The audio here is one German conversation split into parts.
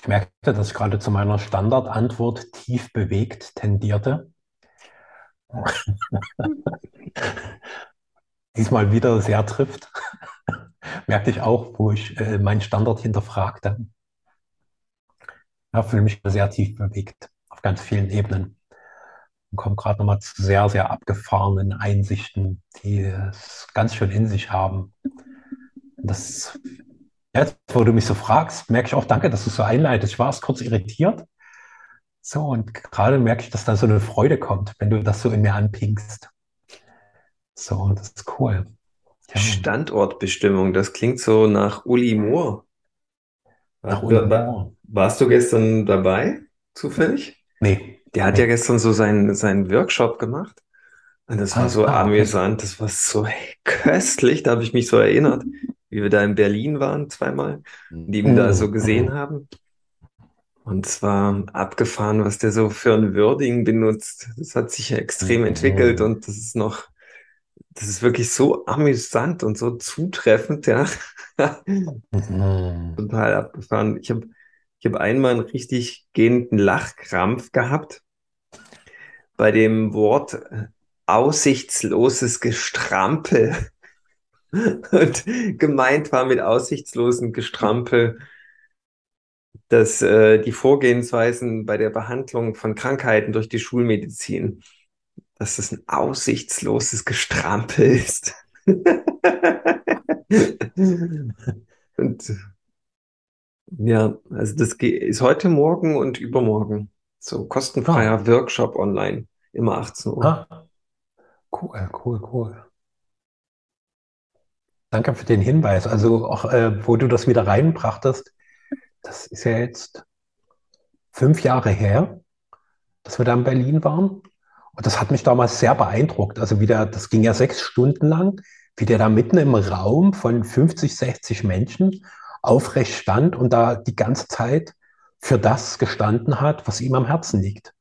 Ich merkte, dass ich gerade zu meiner Standardantwort tief bewegt tendierte. Diesmal wieder sehr trifft. Merkte ich auch, wo ich äh, meinen Standard hinterfragte. Ja, fühle mich sehr tief bewegt auf ganz vielen Ebenen und komme gerade nochmal zu sehr, sehr abgefahrenen Einsichten, die es ganz schön in sich haben. Das, jetzt, wo du mich so fragst, merke ich auch, danke, dass du so einleitest. Ich war erst kurz irritiert. So, und gerade merke ich, dass da so eine Freude kommt, wenn du das so in mir anpingst. So, das ist cool. Ja. Standortbestimmung, das klingt so nach Uli Moore. Nach Uli Moore. Warst du gestern dabei, zufällig? Nee. Der hat nee. ja gestern so seinen, seinen Workshop gemacht. Und das war ah, so ah, amüsant, das war so köstlich, da habe ich mich so erinnert, wie wir da in Berlin waren zweimal, die ihn mhm. da so gesehen mhm. haben. Und zwar abgefahren, was der so für ein Wording benutzt. Das hat sich ja extrem mhm. entwickelt und das ist noch, das ist wirklich so amüsant und so zutreffend, ja. Mhm. Total abgefahren. Ich habe ich hab einmal einen richtig gehenden Lachkrampf gehabt bei dem Wort äh, aussichtsloses Gestrampel. Und gemeint war mit aussichtslosen Gestrampel, dass äh, die Vorgehensweisen bei der Behandlung von Krankheiten durch die Schulmedizin, dass das ein aussichtsloses Gestrampel ist. und ja, also das ist heute Morgen und übermorgen. So kostenfreier ah. Workshop online, immer 18 Uhr. Ah. Cool, cool, cool. Danke für den Hinweis. Also auch, äh, wo du das wieder reinbrachtest, das ist ja jetzt fünf Jahre her, dass wir da in Berlin waren. Und das hat mich damals sehr beeindruckt. Also wieder, das ging ja sechs Stunden lang, wie der da mitten im Raum von 50, 60 Menschen aufrecht stand und da die ganze Zeit für das gestanden hat, was ihm am Herzen liegt.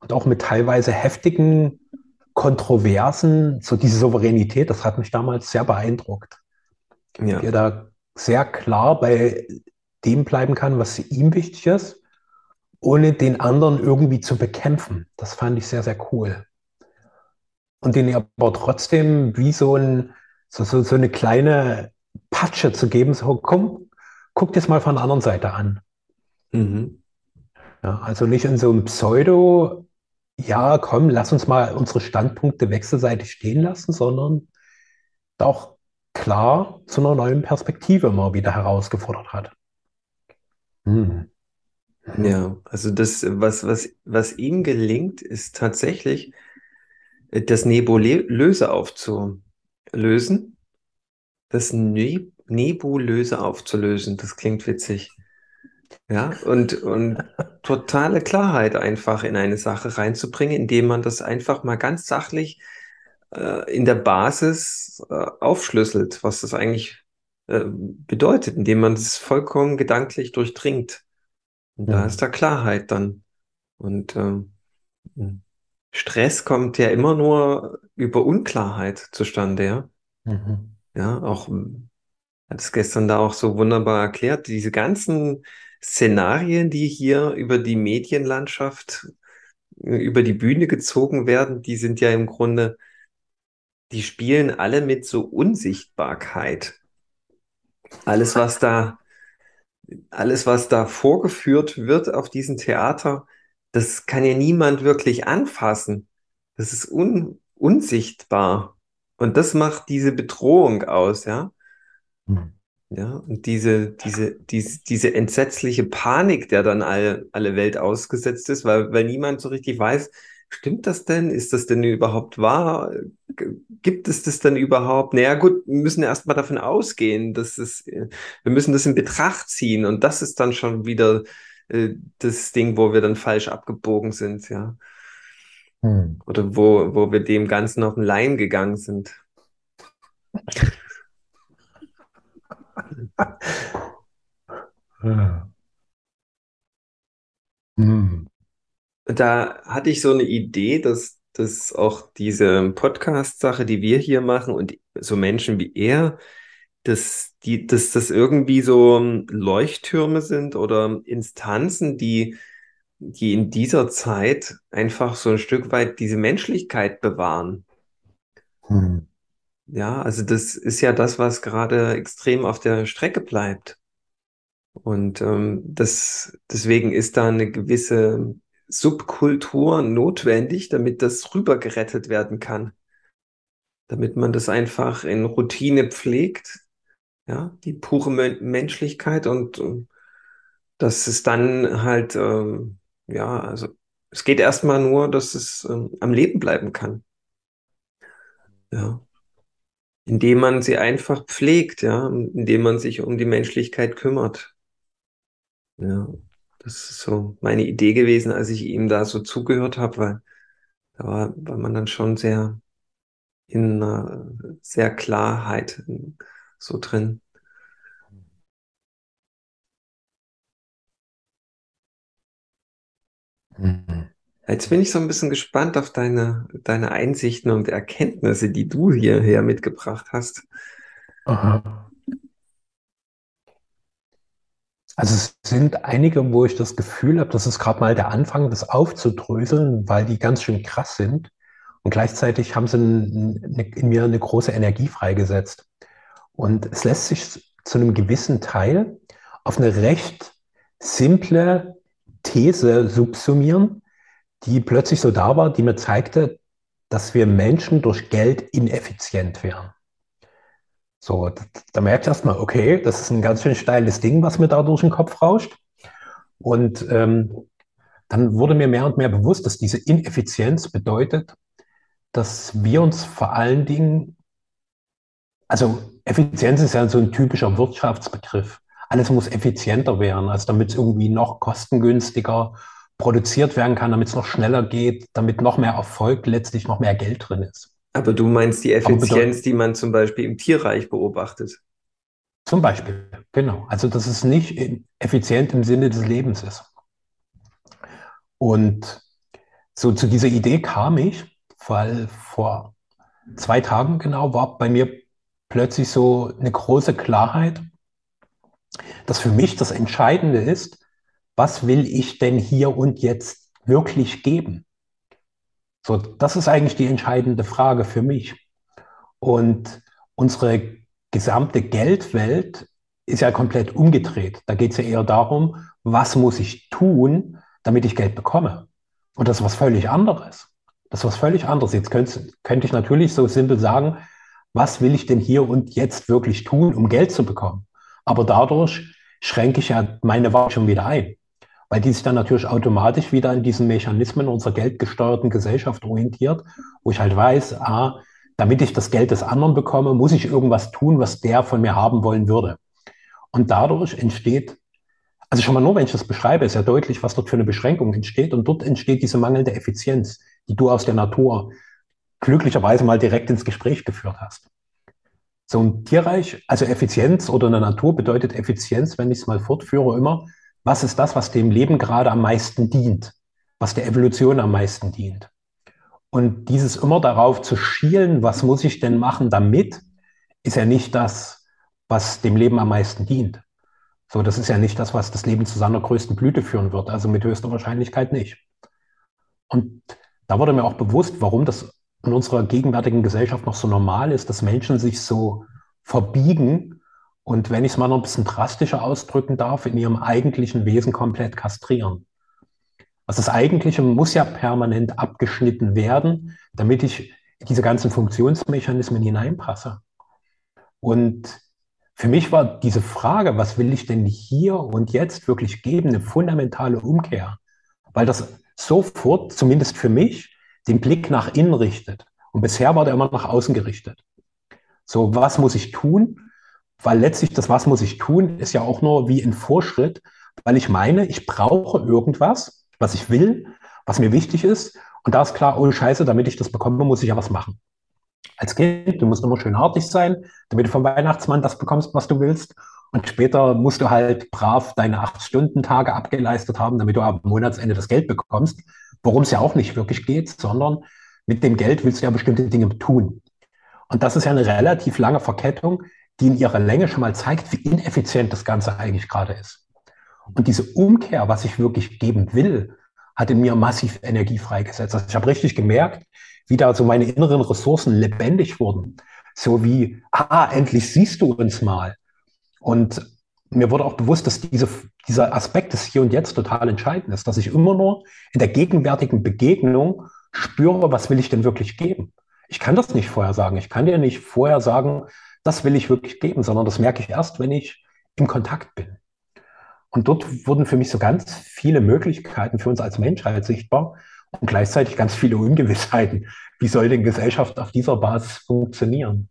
Und auch mit teilweise heftigen Kontroversen, so diese Souveränität, das hat mich damals sehr beeindruckt. Ja. Wie er da sehr klar bei dem bleiben kann, was ihm wichtig ist, ohne den anderen irgendwie zu bekämpfen. Das fand ich sehr, sehr cool. Und den aber trotzdem wie so, ein, so, so, so eine kleine Patsche zu geben, so komm, guck dir mal von der anderen Seite an. Mhm. Ja, also nicht in so einem Pseudo, ja, komm, lass uns mal unsere Standpunkte wechselseitig stehen lassen, sondern auch klar zu einer neuen Perspektive mal wieder herausgefordert hat. Hm. Ja, also das, was, was, was ihm gelingt, ist tatsächlich, äh, das Nebulöse aufzulösen. Das ne Nebulöse aufzulösen. Das klingt witzig. Ja, und, und totale Klarheit einfach in eine Sache reinzubringen, indem man das einfach mal ganz sachlich äh, in der Basis äh, aufschlüsselt, was das eigentlich äh, bedeutet, indem man es vollkommen gedanklich durchdringt. Und ja. da ist da Klarheit dann. Und ähm, Stress kommt ja immer nur über Unklarheit zustande, ja. Mhm. Ja, auch hat es gestern da auch so wunderbar erklärt, diese ganzen Szenarien, die hier über die Medienlandschaft, über die Bühne gezogen werden, die sind ja im Grunde, die spielen alle mit so Unsichtbarkeit. Alles, was da, alles, was da vorgeführt wird auf diesem Theater, das kann ja niemand wirklich anfassen. Das ist un, unsichtbar. Und das macht diese Bedrohung aus, ja. Hm. Ja, und diese, diese, diese, diese entsetzliche Panik, der dann alle, alle Welt ausgesetzt ist, weil, weil niemand so richtig weiß, stimmt das denn? Ist das denn überhaupt wahr? Gibt es das denn überhaupt? Naja, gut, wir müssen erstmal davon ausgehen, dass es, wir müssen das in Betracht ziehen und das ist dann schon wieder äh, das Ding, wo wir dann falsch abgebogen sind, ja. Hm. Oder wo, wo wir dem Ganzen auf den Leim gegangen sind. hm. Da hatte ich so eine Idee, dass, dass auch diese Podcast-Sache, die wir hier machen und so Menschen wie er, dass, die, dass das irgendwie so Leuchttürme sind oder Instanzen, die, die in dieser Zeit einfach so ein Stück weit diese Menschlichkeit bewahren. Hm. Ja, also das ist ja das, was gerade extrem auf der Strecke bleibt. Und ähm, das, deswegen ist da eine gewisse Subkultur notwendig, damit das rübergerettet werden kann. Damit man das einfach in Routine pflegt, ja, die pure Menschlichkeit und äh, dass es dann halt, ähm, ja, also es geht erstmal nur, dass es ähm, am Leben bleiben kann. Ja. Indem man sie einfach pflegt, ja, indem man sich um die Menschlichkeit kümmert. Ja, das ist so meine Idee gewesen, als ich ihm da so zugehört habe, weil da war, war man dann schon sehr in einer sehr Klarheit so drin. Mhm. Jetzt bin ich so ein bisschen gespannt auf deine, deine Einsichten und Erkenntnisse, die du hierher mitgebracht hast. Aha. Also es sind einige, wo ich das Gefühl habe, das ist gerade mal der Anfang, das aufzudröseln, weil die ganz schön krass sind. Und gleichzeitig haben sie in, in mir eine große Energie freigesetzt. Und es lässt sich zu einem gewissen Teil auf eine recht simple These subsumieren, die plötzlich so da war, die mir zeigte, dass wir Menschen durch Geld ineffizient wären. So, da merkt erstmal, okay, das ist ein ganz schön steiles Ding, was mir da durch den Kopf rauscht. Und ähm, dann wurde mir mehr und mehr bewusst, dass diese Ineffizienz bedeutet, dass wir uns vor allen Dingen, also Effizienz ist ja so ein typischer Wirtschaftsbegriff. Alles muss effizienter werden, also damit es irgendwie noch kostengünstiger produziert werden kann, damit es noch schneller geht, damit noch mehr Erfolg, letztlich noch mehr Geld drin ist. Aber du meinst die Effizienz, die man zum Beispiel im Tierreich beobachtet? Zum Beispiel, genau. Also, dass es nicht effizient im Sinne des Lebens ist. Und so zu dieser Idee kam ich, weil vor zwei Tagen genau war bei mir plötzlich so eine große Klarheit, dass für mich das Entscheidende ist, was will ich denn hier und jetzt wirklich geben? So, das ist eigentlich die entscheidende Frage für mich. Und unsere gesamte Geldwelt ist ja komplett umgedreht. Da geht es ja eher darum, was muss ich tun, damit ich Geld bekomme. Und das ist was völlig anderes. Das ist was völlig anderes. Jetzt könnte, könnte ich natürlich so simpel sagen, was will ich denn hier und jetzt wirklich tun, um Geld zu bekommen? Aber dadurch schränke ich ja meine Wahl schon wieder ein weil die sich dann natürlich automatisch wieder an diesen Mechanismen unserer geldgesteuerten Gesellschaft orientiert, wo ich halt weiß, ah, damit ich das Geld des anderen bekomme, muss ich irgendwas tun, was der von mir haben wollen würde. Und dadurch entsteht, also schon mal nur, wenn ich das beschreibe, ist ja deutlich, was dort für eine Beschränkung entsteht. Und dort entsteht diese mangelnde Effizienz, die du aus der Natur glücklicherweise mal direkt ins Gespräch geführt hast. So ein Tierreich, also Effizienz oder eine Natur bedeutet Effizienz, wenn ich es mal fortführe, immer, was ist das, was dem Leben gerade am meisten dient, was der Evolution am meisten dient. Und dieses immer darauf zu schielen, was muss ich denn machen damit, ist ja nicht das, was dem Leben am meisten dient. So, das ist ja nicht das, was das Leben zu seiner größten Blüte führen wird, also mit höchster Wahrscheinlichkeit nicht. Und da wurde mir auch bewusst, warum das in unserer gegenwärtigen Gesellschaft noch so normal ist, dass Menschen sich so verbiegen und wenn ich es mal noch ein bisschen drastischer ausdrücken darf, in ihrem eigentlichen Wesen komplett kastrieren. Also das Eigentliche muss ja permanent abgeschnitten werden, damit ich diese ganzen Funktionsmechanismen hineinpasse. Und für mich war diese Frage, was will ich denn hier und jetzt wirklich geben, eine fundamentale Umkehr, weil das sofort, zumindest für mich, den Blick nach innen richtet. Und bisher war der immer nach außen gerichtet. So, was muss ich tun? Weil letztlich das, was muss ich tun, ist ja auch nur wie ein Vorschritt, weil ich meine, ich brauche irgendwas, was ich will, was mir wichtig ist. Und da ist klar, oh Scheiße, damit ich das bekomme, muss ich ja was machen. Als Kind, du musst immer schön hartig sein, damit du vom Weihnachtsmann das bekommst, was du willst. Und später musst du halt brav deine acht-Stunden-Tage abgeleistet haben, damit du am Monatsende das Geld bekommst. Worum es ja auch nicht wirklich geht, sondern mit dem Geld willst du ja bestimmte Dinge tun. Und das ist ja eine relativ lange Verkettung, die in ihrer Länge schon mal zeigt, wie ineffizient das Ganze eigentlich gerade ist. Und diese Umkehr, was ich wirklich geben will, hat in mir massiv Energie freigesetzt. Also ich habe richtig gemerkt, wie da so meine inneren Ressourcen lebendig wurden. So wie, ah, endlich siehst du uns mal. Und mir wurde auch bewusst, dass diese, dieser Aspekt des Hier und Jetzt total entscheidend ist, dass ich immer nur in der gegenwärtigen Begegnung spüre, was will ich denn wirklich geben. Ich kann das nicht vorher sagen. Ich kann dir nicht vorher sagen, das will ich wirklich geben, sondern das merke ich erst, wenn ich im Kontakt bin. Und dort wurden für mich so ganz viele Möglichkeiten für uns als Menschheit sichtbar und gleichzeitig ganz viele Ungewissheiten. Wie soll denn Gesellschaft auf dieser Basis funktionieren?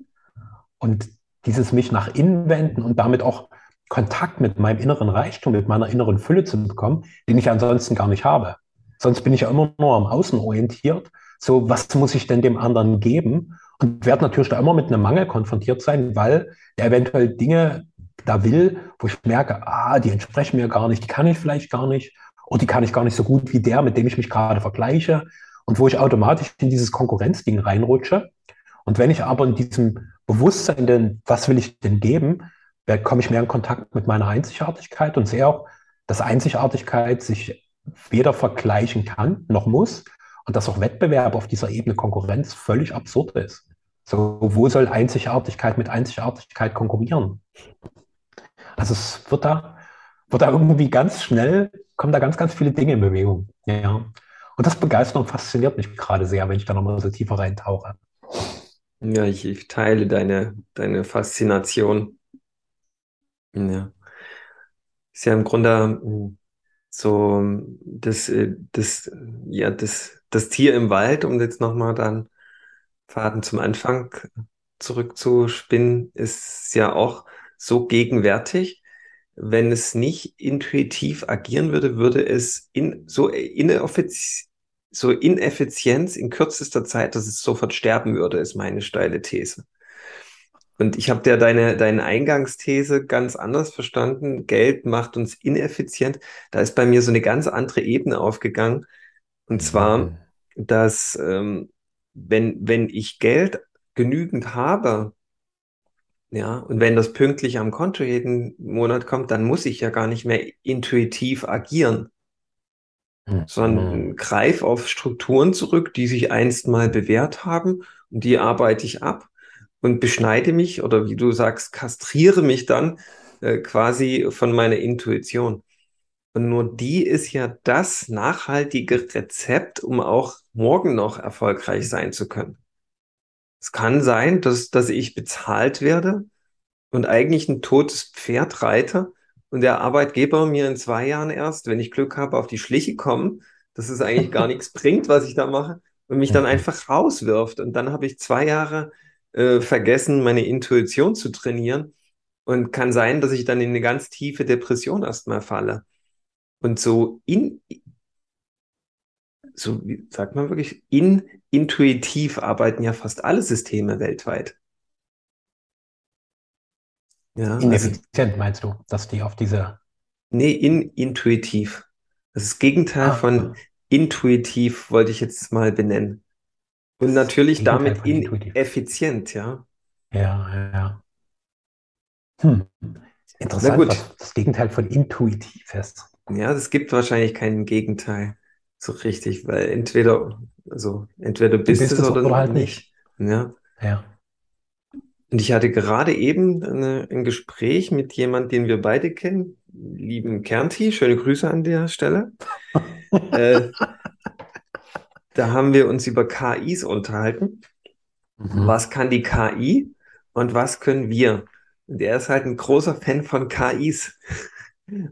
Und dieses mich nach innen wenden und damit auch Kontakt mit meinem inneren Reichtum, mit meiner inneren Fülle zu bekommen, den ich ansonsten gar nicht habe. Sonst bin ich ja immer nur am Außen orientiert. So, was muss ich denn dem anderen geben? Und werde natürlich da immer mit einem Mangel konfrontiert sein, weil der eventuell Dinge da will, wo ich merke, ah, die entsprechen mir gar nicht, die kann ich vielleicht gar nicht, oder die kann ich gar nicht so gut wie der, mit dem ich mich gerade vergleiche, und wo ich automatisch in dieses Konkurrenzding reinrutsche. Und wenn ich aber in diesem Bewusstsein, denn was will ich denn geben, komme ich mehr in Kontakt mit meiner Einzigartigkeit und sehe auch, dass Einzigartigkeit sich weder vergleichen kann noch muss und dass auch Wettbewerb auf dieser Ebene Konkurrenz völlig absurd ist. So, wo soll Einzigartigkeit mit Einzigartigkeit konkurrieren? Also es wird da, wird da irgendwie ganz schnell, kommen da ganz, ganz viele Dinge in Bewegung. Ja. Und das begeistert und fasziniert mich gerade sehr, wenn ich da nochmal so tiefer reintauche. Ja, ich, ich teile deine, deine Faszination. Ja. Ist ja im Grunde hm, so das, äh, das, ja, das, das Tier im Wald, um jetzt nochmal dann Faden zum Anfang zurückzuspinnen, ist ja auch so gegenwärtig. Wenn es nicht intuitiv agieren würde, würde es in, so, ineffiz so Ineffizienz in kürzester Zeit, dass es sofort sterben würde, ist meine steile These. Und ich habe ja deine, deine Eingangsthese ganz anders verstanden. Geld macht uns ineffizient. Da ist bei mir so eine ganz andere Ebene aufgegangen. Und zwar, mhm. dass ähm, wenn, wenn ich Geld genügend habe, ja, und wenn das pünktlich am Konto jeden Monat kommt, dann muss ich ja gar nicht mehr intuitiv agieren, mhm. sondern greif auf Strukturen zurück, die sich einst mal bewährt haben und die arbeite ich ab und beschneide mich oder wie du sagst, kastriere mich dann äh, quasi von meiner Intuition. Und nur die ist ja das nachhaltige Rezept, um auch morgen noch erfolgreich sein zu können. Es kann sein, dass, dass ich bezahlt werde und eigentlich ein totes Pferd reite und der Arbeitgeber mir in zwei Jahren erst, wenn ich Glück habe, auf die Schliche kommen, dass es eigentlich gar nichts bringt, was ich da mache und mich dann einfach rauswirft. Und dann habe ich zwei Jahre äh, vergessen, meine Intuition zu trainieren. Und kann sein, dass ich dann in eine ganz tiefe Depression erstmal falle. Und so in, so wie sagt man wirklich, in intuitiv arbeiten ja fast alle Systeme weltweit. Ja, also Ineffizient also, meinst du, dass die auf diese. Nee, in intuitiv. Das ist das Gegenteil ah, von intuitiv, wollte ich jetzt mal benennen. Und natürlich damit ineffizient, ja. Ja, ja. Hm. Interessant, was das Gegenteil von intuitiv ist. Ja, es gibt wahrscheinlich kein Gegenteil so richtig, weil entweder, also entweder bist, du bist es oder, oder halt nicht. Ja. ja. Und ich hatte gerade eben eine, ein Gespräch mit jemandem, den wir beide kennen, lieben Kernti, schöne Grüße an der Stelle. äh, da haben wir uns über KIs unterhalten. Mhm. Was kann die KI und was können wir? Und er ist halt ein großer Fan von KIs.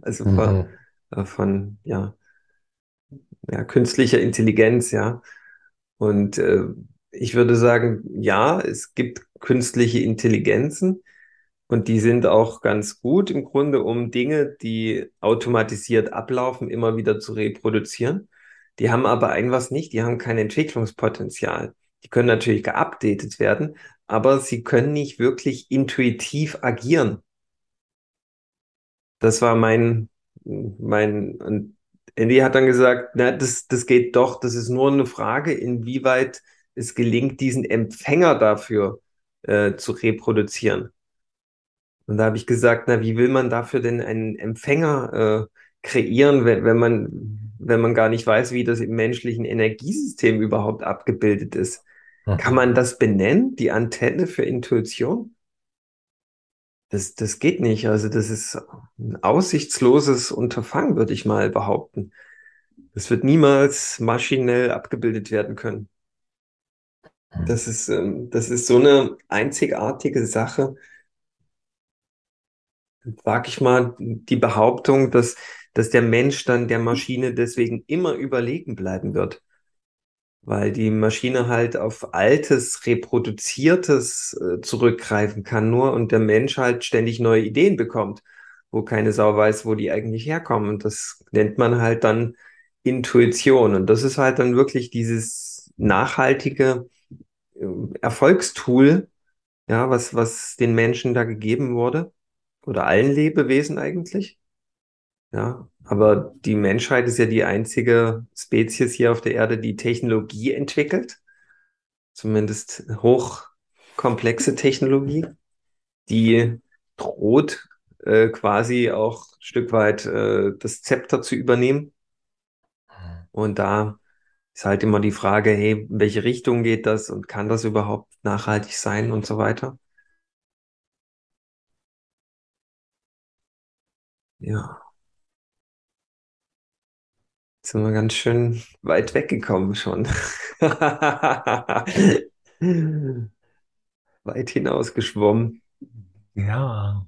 Also von, mhm. Äh, von ja, ja, künstlicher Intelligenz, ja. Und äh, ich würde sagen, ja, es gibt künstliche Intelligenzen und die sind auch ganz gut im Grunde, um Dinge, die automatisiert ablaufen, immer wieder zu reproduzieren. Die haben aber ein was nicht, die haben kein Entwicklungspotenzial. Die können natürlich geupdatet werden, aber sie können nicht wirklich intuitiv agieren. Das war mein, mein, und Andy hat dann gesagt, na, das, das geht doch, das ist nur eine Frage, inwieweit es gelingt, diesen Empfänger dafür äh, zu reproduzieren. Und da habe ich gesagt, na, wie will man dafür denn einen Empfänger äh, kreieren, wenn, wenn man, wenn man gar nicht weiß, wie das im menschlichen Energiesystem überhaupt abgebildet ist? Mhm. Kann man das benennen, die Antenne für Intuition? Das, das geht nicht. Also das ist ein aussichtsloses Unterfangen, würde ich mal behaupten. Das wird niemals maschinell abgebildet werden können. Das ist, ähm, das ist so eine einzigartige Sache, sag ich mal, die Behauptung, dass, dass der Mensch dann der Maschine deswegen immer überlegen bleiben wird. Weil die Maschine halt auf altes, reproduziertes äh, zurückgreifen kann nur und der Mensch halt ständig neue Ideen bekommt, wo keine Sau weiß, wo die eigentlich herkommen. Und das nennt man halt dann Intuition. Und das ist halt dann wirklich dieses nachhaltige äh, Erfolgstool, ja, was, was den Menschen da gegeben wurde oder allen Lebewesen eigentlich. Ja, aber die Menschheit ist ja die einzige Spezies hier auf der Erde, die Technologie entwickelt. Zumindest hochkomplexe Technologie, die droht äh, quasi auch ein Stück weit äh, das Zepter zu übernehmen. Und da ist halt immer die Frage, hey, in welche Richtung geht das und kann das überhaupt nachhaltig sein und so weiter. Ja. Sind wir ganz schön weit weggekommen schon. Weit hinausgeschwommen. Ja,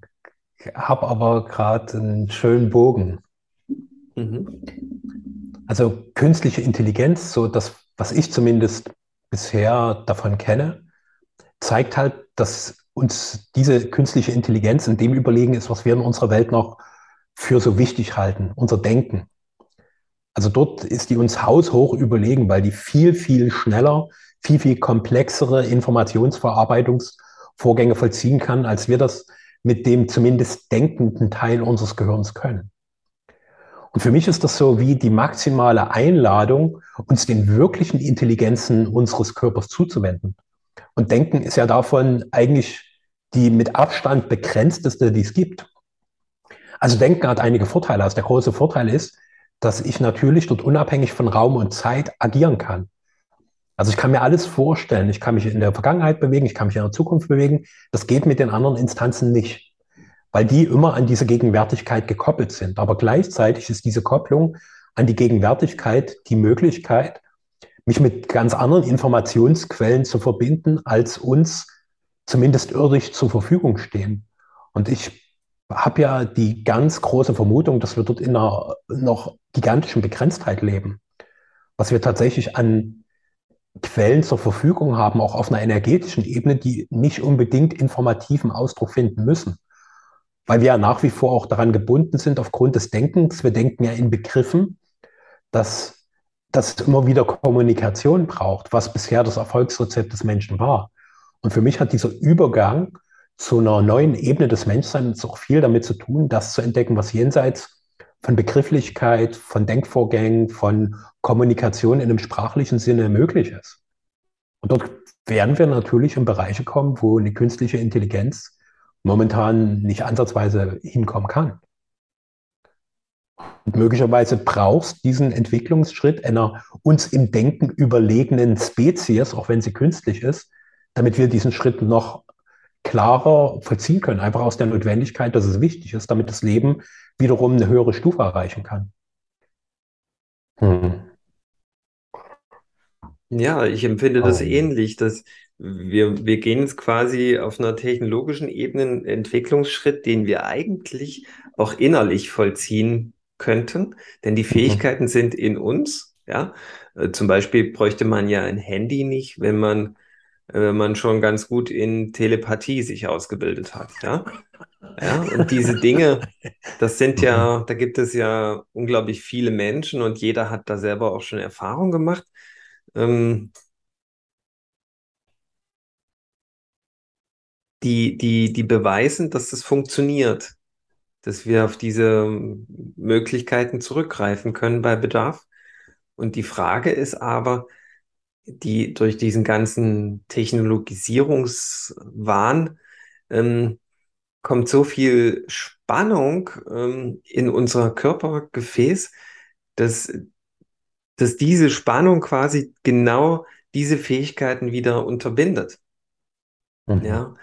habe aber gerade einen schönen Bogen. Mhm. Also künstliche Intelligenz, so das, was ich zumindest bisher davon kenne, zeigt halt, dass uns diese künstliche Intelligenz in dem überlegen ist, was wir in unserer Welt noch für so wichtig halten, unser Denken. Also dort ist die uns haushoch überlegen, weil die viel, viel schneller, viel, viel komplexere Informationsverarbeitungsvorgänge vollziehen kann, als wir das mit dem zumindest denkenden Teil unseres Gehirns können. Und für mich ist das so wie die maximale Einladung, uns den wirklichen Intelligenzen unseres Körpers zuzuwenden. Und Denken ist ja davon eigentlich die mit Abstand begrenzteste, die es gibt. Also Denken hat einige Vorteile. Also der große Vorteil ist, dass ich natürlich dort unabhängig von Raum und Zeit agieren kann. Also ich kann mir alles vorstellen. Ich kann mich in der Vergangenheit bewegen, ich kann mich in der Zukunft bewegen. Das geht mit den anderen Instanzen nicht, weil die immer an diese Gegenwärtigkeit gekoppelt sind. Aber gleichzeitig ist diese Kopplung an die Gegenwärtigkeit die Möglichkeit, mich mit ganz anderen Informationsquellen zu verbinden, als uns zumindest irdisch zur Verfügung stehen. Und ich habe ja die ganz große Vermutung, dass wir dort in einer noch gigantischen Begrenztheit leben. Was wir tatsächlich an Quellen zur Verfügung haben, auch auf einer energetischen Ebene, die nicht unbedingt informativen Ausdruck finden müssen. Weil wir ja nach wie vor auch daran gebunden sind, aufgrund des Denkens. Wir denken ja in Begriffen, dass, es immer wieder Kommunikation braucht, was bisher das Erfolgsrezept des Menschen war. Und für mich hat dieser Übergang zu einer neuen Ebene des Menschseins auch viel damit zu tun, das zu entdecken, was jenseits von Begrifflichkeit, von Denkvorgängen, von Kommunikation in einem sprachlichen Sinne möglich ist. Und dort werden wir natürlich in Bereiche kommen, wo eine künstliche Intelligenz momentan nicht ansatzweise hinkommen kann. Und möglicherweise brauchst diesen Entwicklungsschritt einer uns im Denken überlegenen Spezies, auch wenn sie künstlich ist, damit wir diesen Schritt noch klarer vollziehen können, einfach aus der Notwendigkeit, dass es wichtig ist, damit das Leben wiederum eine höhere Stufe erreichen kann. Hm. Ja, ich empfinde das oh. ähnlich, dass wir, wir gehen jetzt quasi auf einer technologischen Ebene einen Entwicklungsschritt, den wir eigentlich auch innerlich vollziehen könnten, denn die mhm. Fähigkeiten mhm. sind in uns. Ja, äh, zum Beispiel bräuchte man ja ein Handy nicht, wenn man wenn man schon ganz gut in Telepathie sich ausgebildet hat, ja. Ja, und diese Dinge, das sind ja, da gibt es ja unglaublich viele Menschen und jeder hat da selber auch schon Erfahrung gemacht. Ähm, die, die, die beweisen, dass das funktioniert, dass wir auf diese Möglichkeiten zurückgreifen können bei Bedarf. Und die Frage ist aber, die durch diesen ganzen Technologisierungswahn ähm, kommt so viel Spannung ähm, in unser Körpergefäß, dass, dass diese Spannung quasi genau diese Fähigkeiten wieder unterbindet. Mhm. Ja.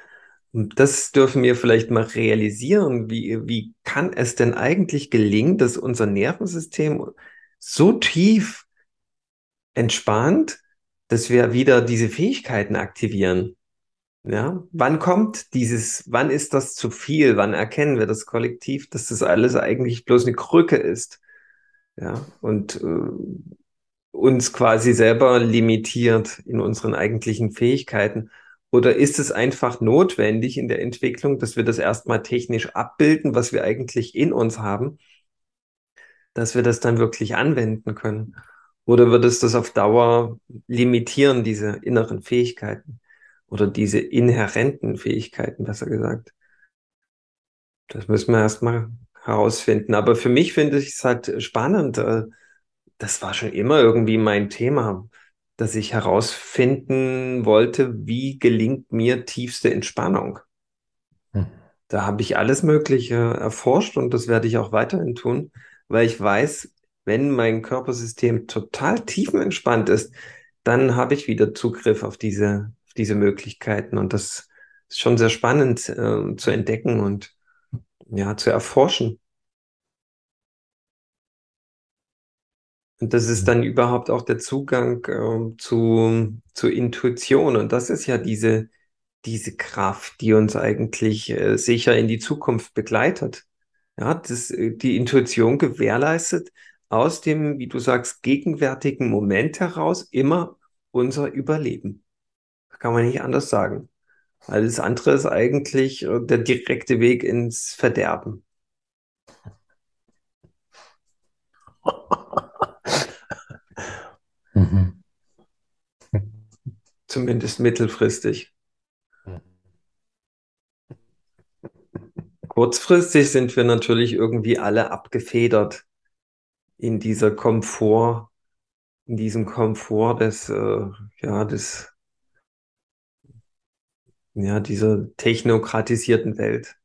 Und das dürfen wir vielleicht mal realisieren. Wie, wie kann es denn eigentlich gelingen, dass unser Nervensystem so tief entspannt, dass wir wieder diese Fähigkeiten aktivieren? Ja, wann kommt dieses, wann ist das zu viel? Wann erkennen wir das Kollektiv, dass das alles eigentlich bloß eine Krücke ist? Ja, und äh, uns quasi selber limitiert in unseren eigentlichen Fähigkeiten. Oder ist es einfach notwendig in der Entwicklung, dass wir das erstmal technisch abbilden, was wir eigentlich in uns haben, dass wir das dann wirklich anwenden können? Oder wird es das auf Dauer limitieren, diese inneren Fähigkeiten oder diese inhärenten Fähigkeiten, besser gesagt? Das müssen wir erstmal herausfinden. Aber für mich finde ich es halt spannend. Äh, das war schon immer irgendwie mein Thema dass ich herausfinden wollte, wie gelingt mir tiefste Entspannung. Hm. Da habe ich alles Mögliche erforscht und das werde ich auch weiterhin tun, weil ich weiß, wenn mein Körpersystem total tiefenentspannt ist, dann habe ich wieder Zugriff auf diese, auf diese Möglichkeiten und das ist schon sehr spannend äh, zu entdecken und ja, zu erforschen. Und das ist dann überhaupt auch der Zugang äh, zu, zur Intuition. Und das ist ja diese, diese Kraft, die uns eigentlich äh, sicher in die Zukunft begleitet. Ja, das, äh, die Intuition gewährleistet aus dem, wie du sagst, gegenwärtigen Moment heraus immer unser Überleben. Das kann man nicht anders sagen. Alles andere ist eigentlich äh, der direkte Weg ins Verderben. Mhm. Zumindest mittelfristig. Kurzfristig sind wir natürlich irgendwie alle abgefedert in dieser Komfort, in diesem Komfort des, äh, ja, des, ja, dieser technokratisierten Welt.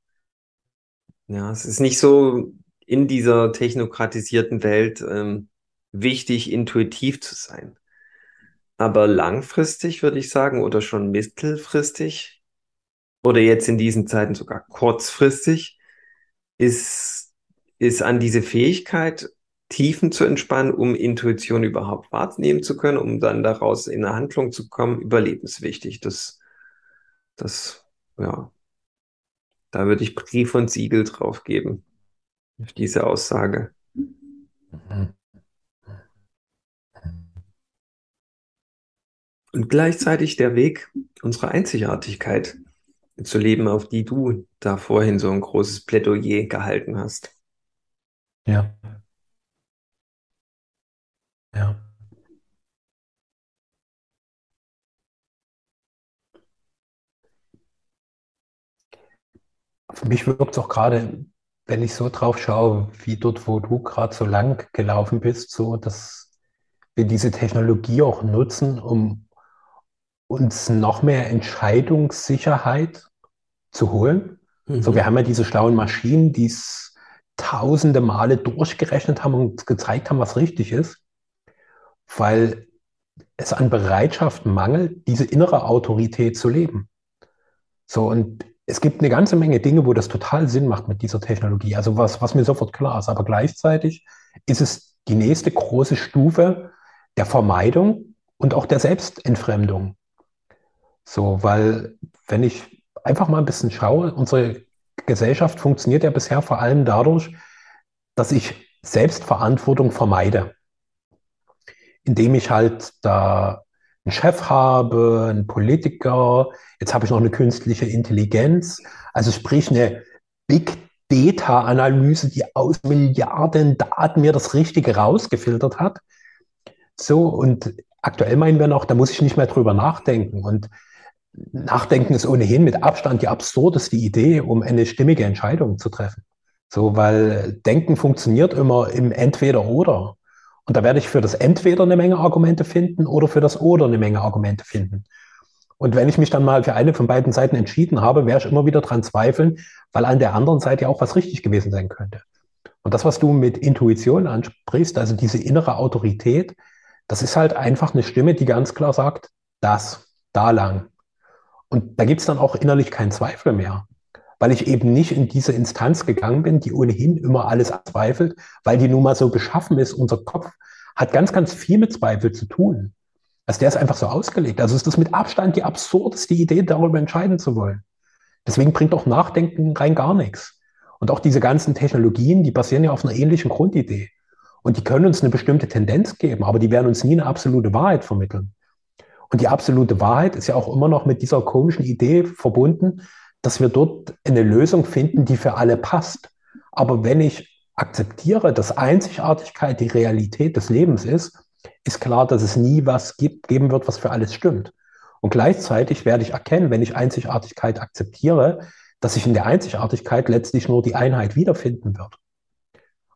Ja, es ist nicht so in dieser technokratisierten Welt ähm, wichtig, intuitiv zu sein. Aber langfristig würde ich sagen, oder schon mittelfristig, oder jetzt in diesen Zeiten sogar kurzfristig, ist, ist an diese Fähigkeit, Tiefen zu entspannen, um Intuition überhaupt wahrnehmen zu können, um dann daraus in eine Handlung zu kommen, überlebenswichtig. Das, das, ja, da würde ich Brief und Siegel drauf geben, auf diese Aussage. Und gleichzeitig der Weg unserer Einzigartigkeit zu leben, auf die du da vorhin so ein großes Plädoyer gehalten hast. Ja. Ja. Für mich wirkt es auch gerade, wenn ich so drauf schaue, wie dort, wo du gerade so lang gelaufen bist, so, dass wir diese Technologie auch nutzen, um uns noch mehr Entscheidungssicherheit zu holen. Mhm. So, wir haben ja diese schlauen Maschinen, die es tausende Male durchgerechnet haben und gezeigt haben, was richtig ist, weil es an Bereitschaft mangelt, diese innere Autorität zu leben. So, und es gibt eine ganze Menge Dinge, wo das total Sinn macht mit dieser Technologie. Also was, was mir sofort klar ist. Aber gleichzeitig ist es die nächste große Stufe der Vermeidung und auch der Selbstentfremdung. So, weil wenn ich einfach mal ein bisschen schaue, unsere Gesellschaft funktioniert ja bisher vor allem dadurch, dass ich Selbstverantwortung vermeide. Indem ich halt da einen Chef habe, einen Politiker, jetzt habe ich noch eine künstliche Intelligenz, also sprich eine Big Data-Analyse, die aus Milliarden Daten mir das Richtige rausgefiltert hat. So, und aktuell meinen wir noch, da muss ich nicht mehr drüber nachdenken. Und Nachdenken ist ohnehin mit Abstand die absurdeste Idee, um eine stimmige Entscheidung zu treffen. So, weil Denken funktioniert immer im Entweder-Oder. Und da werde ich für das Entweder eine Menge Argumente finden oder für das Oder eine Menge Argumente finden. Und wenn ich mich dann mal für eine von beiden Seiten entschieden habe, werde ich immer wieder dran zweifeln, weil an der anderen Seite ja auch was richtig gewesen sein könnte. Und das, was du mit Intuition ansprichst, also diese innere Autorität, das ist halt einfach eine Stimme, die ganz klar sagt, das, da lang. Und da gibt es dann auch innerlich keinen Zweifel mehr, weil ich eben nicht in diese Instanz gegangen bin, die ohnehin immer alles zweifelt, weil die nun mal so geschaffen ist. Unser Kopf hat ganz, ganz viel mit Zweifel zu tun. Also der ist einfach so ausgelegt. Also ist das mit Abstand die absurdeste Idee, darüber entscheiden zu wollen. Deswegen bringt auch Nachdenken rein gar nichts. Und auch diese ganzen Technologien, die basieren ja auf einer ähnlichen Grundidee. Und die können uns eine bestimmte Tendenz geben, aber die werden uns nie eine absolute Wahrheit vermitteln. Und die absolute Wahrheit ist ja auch immer noch mit dieser komischen Idee verbunden, dass wir dort eine Lösung finden, die für alle passt. Aber wenn ich akzeptiere, dass Einzigartigkeit die Realität des Lebens ist, ist klar, dass es nie was gibt, geben wird, was für alles stimmt. Und gleichzeitig werde ich erkennen, wenn ich Einzigartigkeit akzeptiere, dass sich in der Einzigartigkeit letztlich nur die Einheit wiederfinden wird.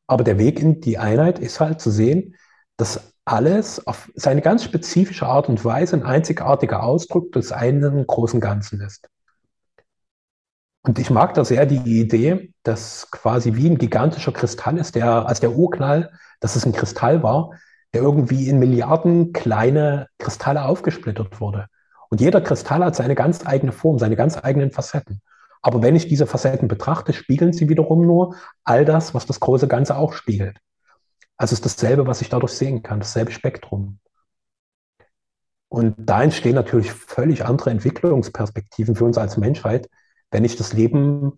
Aber der Weg in die Einheit ist halt zu sehen, dass alles auf seine ganz spezifische Art und Weise ein einzigartiger Ausdruck des einen großen Ganzen ist. Und ich mag da sehr die Idee, dass quasi wie ein gigantischer Kristall ist, der als der Urknall, dass es ein Kristall war, der irgendwie in Milliarden kleine Kristalle aufgesplittert wurde. Und jeder Kristall hat seine ganz eigene Form, seine ganz eigenen Facetten. Aber wenn ich diese Facetten betrachte, spiegeln sie wiederum nur all das, was das große Ganze auch spiegelt. Also ist dasselbe, was ich dadurch sehen kann, dasselbe Spektrum. Und da entstehen natürlich völlig andere Entwicklungsperspektiven für uns als Menschheit, wenn ich das Leben,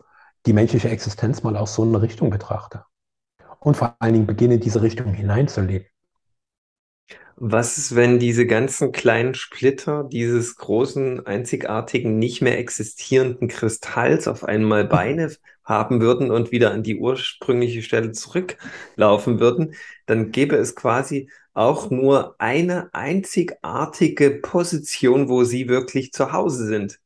die menschliche Existenz mal aus so einer Richtung betrachte. Und vor allen Dingen beginne, in diese Richtung hineinzuleben. Was ist, wenn diese ganzen kleinen Splitter dieses großen, einzigartigen, nicht mehr existierenden Kristalls auf einmal Beine haben würden und wieder an die ursprüngliche Stelle zurücklaufen würden? Dann gäbe es quasi auch nur eine einzigartige Position, wo sie wirklich zu Hause sind.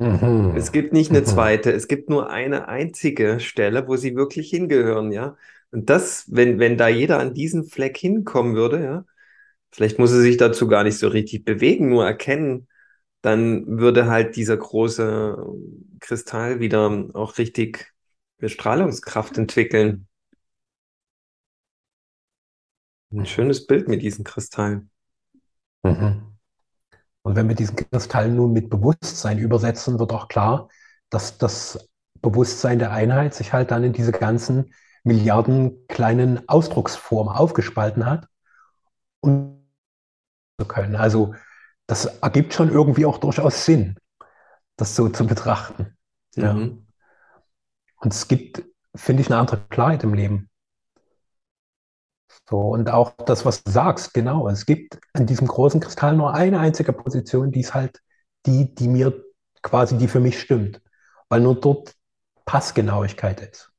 Mhm. Es gibt nicht eine mhm. zweite, es gibt nur eine einzige Stelle, wo sie wirklich hingehören, ja. Und das, wenn, wenn da jeder an diesen Fleck hinkommen würde, ja, Vielleicht muss er sich dazu gar nicht so richtig bewegen, nur erkennen, dann würde halt dieser große Kristall wieder auch richtig Bestrahlungskraft entwickeln. Ein schönes Bild mit diesem Kristall. Mhm. Und wenn wir diesen Kristall nun mit Bewusstsein übersetzen, wird auch klar, dass das Bewusstsein der Einheit sich halt dann in diese ganzen Milliarden kleinen Ausdrucksformen aufgespalten hat. Und zu können. Also das ergibt schon irgendwie auch durchaus Sinn, das so zu betrachten. Ja. Mhm. Und es gibt, finde ich, eine andere Klarheit im Leben. So, und auch das, was du sagst, genau. Es gibt an diesem großen Kristall nur eine einzige Position, die ist halt die, die mir quasi, die für mich stimmt. Weil nur dort Passgenauigkeit ist.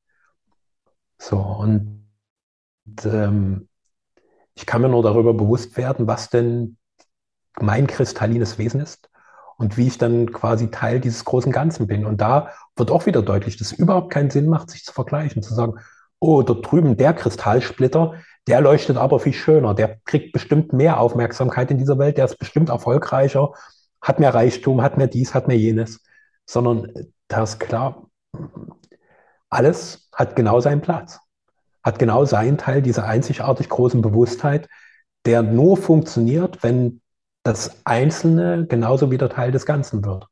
So, und, ähm, ich kann mir nur darüber bewusst werden, was denn mein kristallines Wesen ist und wie ich dann quasi Teil dieses großen Ganzen bin. Und da wird auch wieder deutlich, dass es überhaupt keinen Sinn macht, sich zu vergleichen, zu sagen, oh, dort drüben der Kristallsplitter, der leuchtet aber viel schöner, der kriegt bestimmt mehr Aufmerksamkeit in dieser Welt, der ist bestimmt erfolgreicher, hat mehr Reichtum, hat mehr dies, hat mehr jenes, sondern da ist klar, alles hat genau seinen Platz hat genau seinen Teil dieser einzigartig großen Bewusstheit, der nur funktioniert, wenn das Einzelne genauso wieder Teil des Ganzen wird.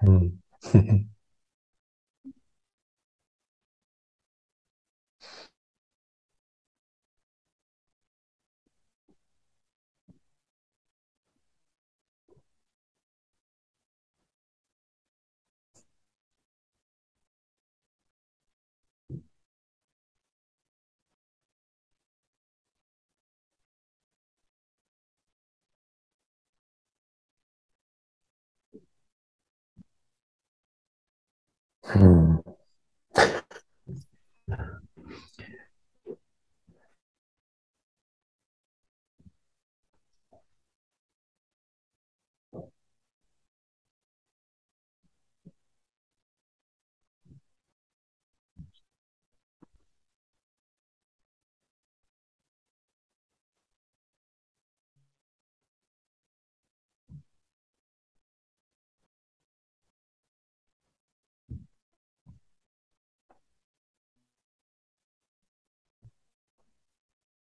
Hm. Hm.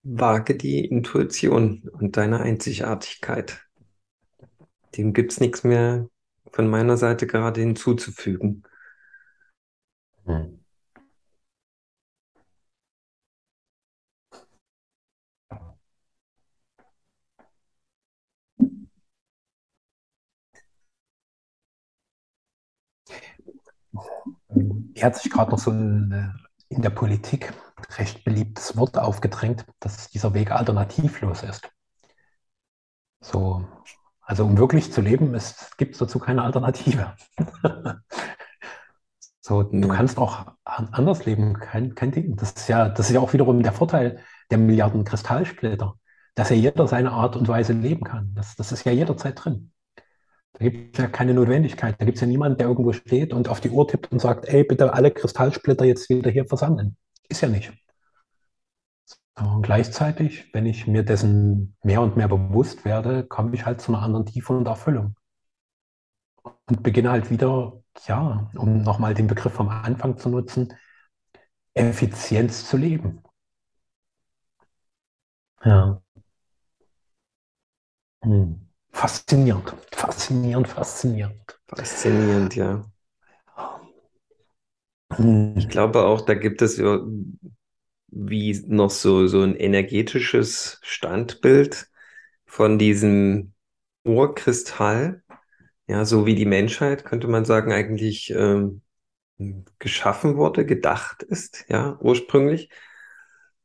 Wage die Intuition und deine Einzigartigkeit. Dem gibt es nichts mehr von meiner Seite gerade hinzuzufügen. Hm. Hat sich gerade noch so ein, in der Politik recht beliebtes Wort aufgedrängt, dass dieser Weg alternativlos ist. So, also um wirklich zu leben, gibt es dazu keine Alternative. so, du kannst auch anders leben, kein, kein Ding. Das ist ja, das ist ja auch wiederum der Vorteil der Milliarden Kristallsplitter, dass ja jeder seine Art und Weise leben kann. Das, das ist ja jederzeit drin. Da gibt es ja keine Notwendigkeit. Da gibt es ja niemanden, der irgendwo steht und auf die Uhr tippt und sagt, ey, bitte alle Kristallsplitter jetzt wieder hier versammeln. Ist ja nicht. Und gleichzeitig, wenn ich mir dessen mehr und mehr bewusst werde, komme ich halt zu einer anderen Tiefe und Erfüllung. Und beginne halt wieder, ja, um nochmal den Begriff vom Anfang zu nutzen, Effizienz zu leben. Ja. Hm. Faszinierend, faszinierend, faszinierend. Faszinierend, ja. Hm. Ich glaube auch, da gibt es wie noch so, so ein energetisches Standbild von diesem Urkristall. Ja, so wie die Menschheit, könnte man sagen, eigentlich ähm, geschaffen wurde, gedacht ist, ja, ursprünglich.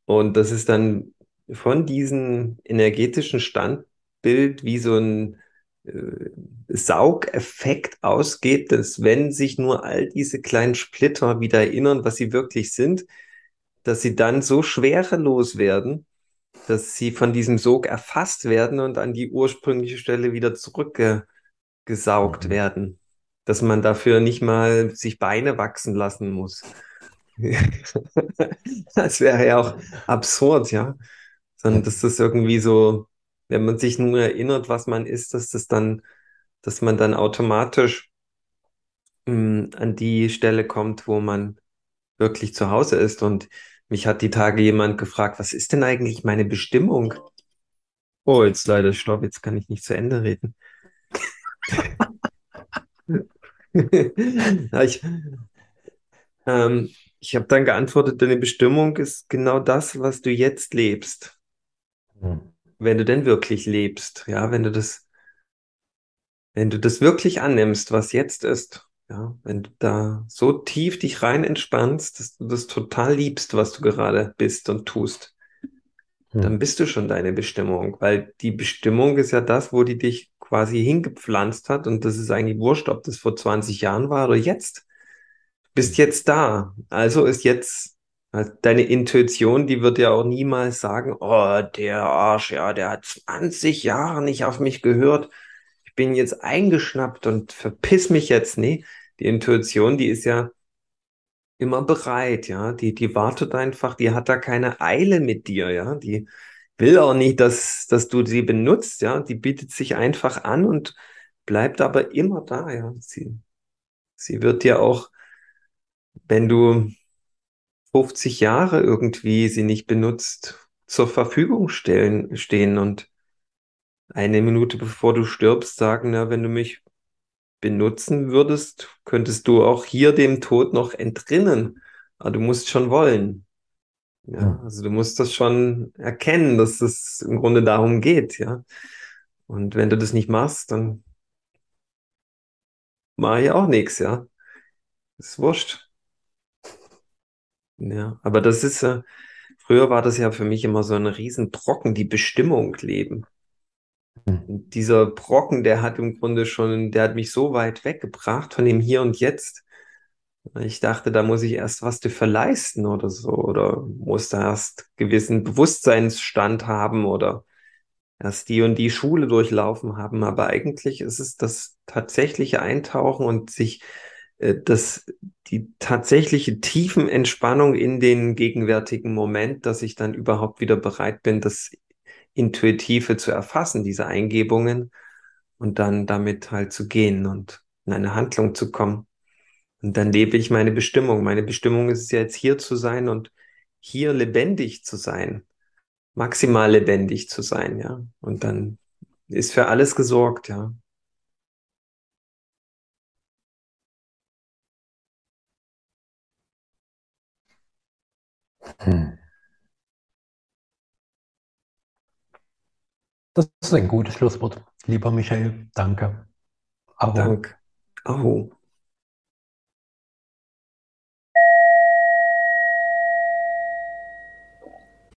Und das ist dann von diesem energetischen Standbild wie so ein Saugeffekt ausgeht, dass wenn sich nur all diese kleinen Splitter wieder erinnern, was sie wirklich sind, dass sie dann so schwerelos werden, dass sie von diesem Sog erfasst werden und an die ursprüngliche Stelle wieder zurückgesaugt mhm. werden. Dass man dafür nicht mal sich Beine wachsen lassen muss. das wäre ja auch absurd, ja. Sondern dass das irgendwie so, wenn man sich nur erinnert, was man ist, dass das dann, dass man dann automatisch mh, hm, an die Stelle kommt, wo man wirklich zu Hause ist. Und mich hat die Tage jemand gefragt, was ist denn eigentlich meine Bestimmung? Oh, jetzt leider stopp, jetzt kann ich nicht zu Ende reden. ich ähm, ich habe dann geantwortet, deine Bestimmung ist genau das, was du jetzt lebst. Hm. Wenn du denn wirklich lebst, ja, wenn du das, wenn du das wirklich annimmst, was jetzt ist. Ja, wenn du da so tief dich rein entspannst, dass du das total liebst, was du gerade bist und tust, hm. dann bist du schon deine Bestimmung, weil die Bestimmung ist ja das, wo die dich quasi hingepflanzt hat und das ist eigentlich wurscht, ob das vor 20 Jahren war oder jetzt. Du bist jetzt da. Also ist jetzt deine Intuition, die wird ja auch niemals sagen, oh, der Arsch, ja, der hat 20 Jahre nicht auf mich gehört bin jetzt eingeschnappt und verpiss mich jetzt. Nee, die Intuition, die ist ja immer bereit, ja. Die, die wartet einfach, die hat da keine Eile mit dir, ja. Die will auch nicht, dass, dass du sie benutzt, ja. Die bietet sich einfach an und bleibt aber immer da, ja. Sie, sie wird dir auch, wenn du 50 Jahre irgendwie sie nicht benutzt, zur Verfügung stellen, stehen und eine Minute bevor du stirbst sagen, na, wenn du mich benutzen würdest, könntest du auch hier dem Tod noch entrinnen. Aber du musst schon wollen. Ja, also du musst das schon erkennen, dass es im Grunde darum geht, ja. Und wenn du das nicht machst, dann mache ich auch nichts, ja. Ist wurscht. Ja, aber das ist ja, früher war das ja für mich immer so ein Riesenbrocken, die Bestimmung leben. Hm. Dieser Brocken, der hat im Grunde schon, der hat mich so weit weggebracht von dem Hier und Jetzt. Ich dachte, da muss ich erst was dafür leisten oder so, oder muss da erst gewissen Bewusstseinsstand haben oder erst die und die Schule durchlaufen haben. Aber eigentlich ist es das tatsächliche Eintauchen und sich äh, das, die tatsächliche tiefen Entspannung in den gegenwärtigen Moment, dass ich dann überhaupt wieder bereit bin, das Intuitive zu erfassen, diese Eingebungen und dann damit halt zu gehen und in eine Handlung zu kommen. Und dann lebe ich meine Bestimmung. Meine Bestimmung ist es ja jetzt hier zu sein und hier lebendig zu sein. maximal lebendig zu sein, ja. Und dann ist für alles gesorgt, ja. Hm. Das ist ein gutes Schlusswort. Lieber Michael, danke. Aho. Dank. Aho.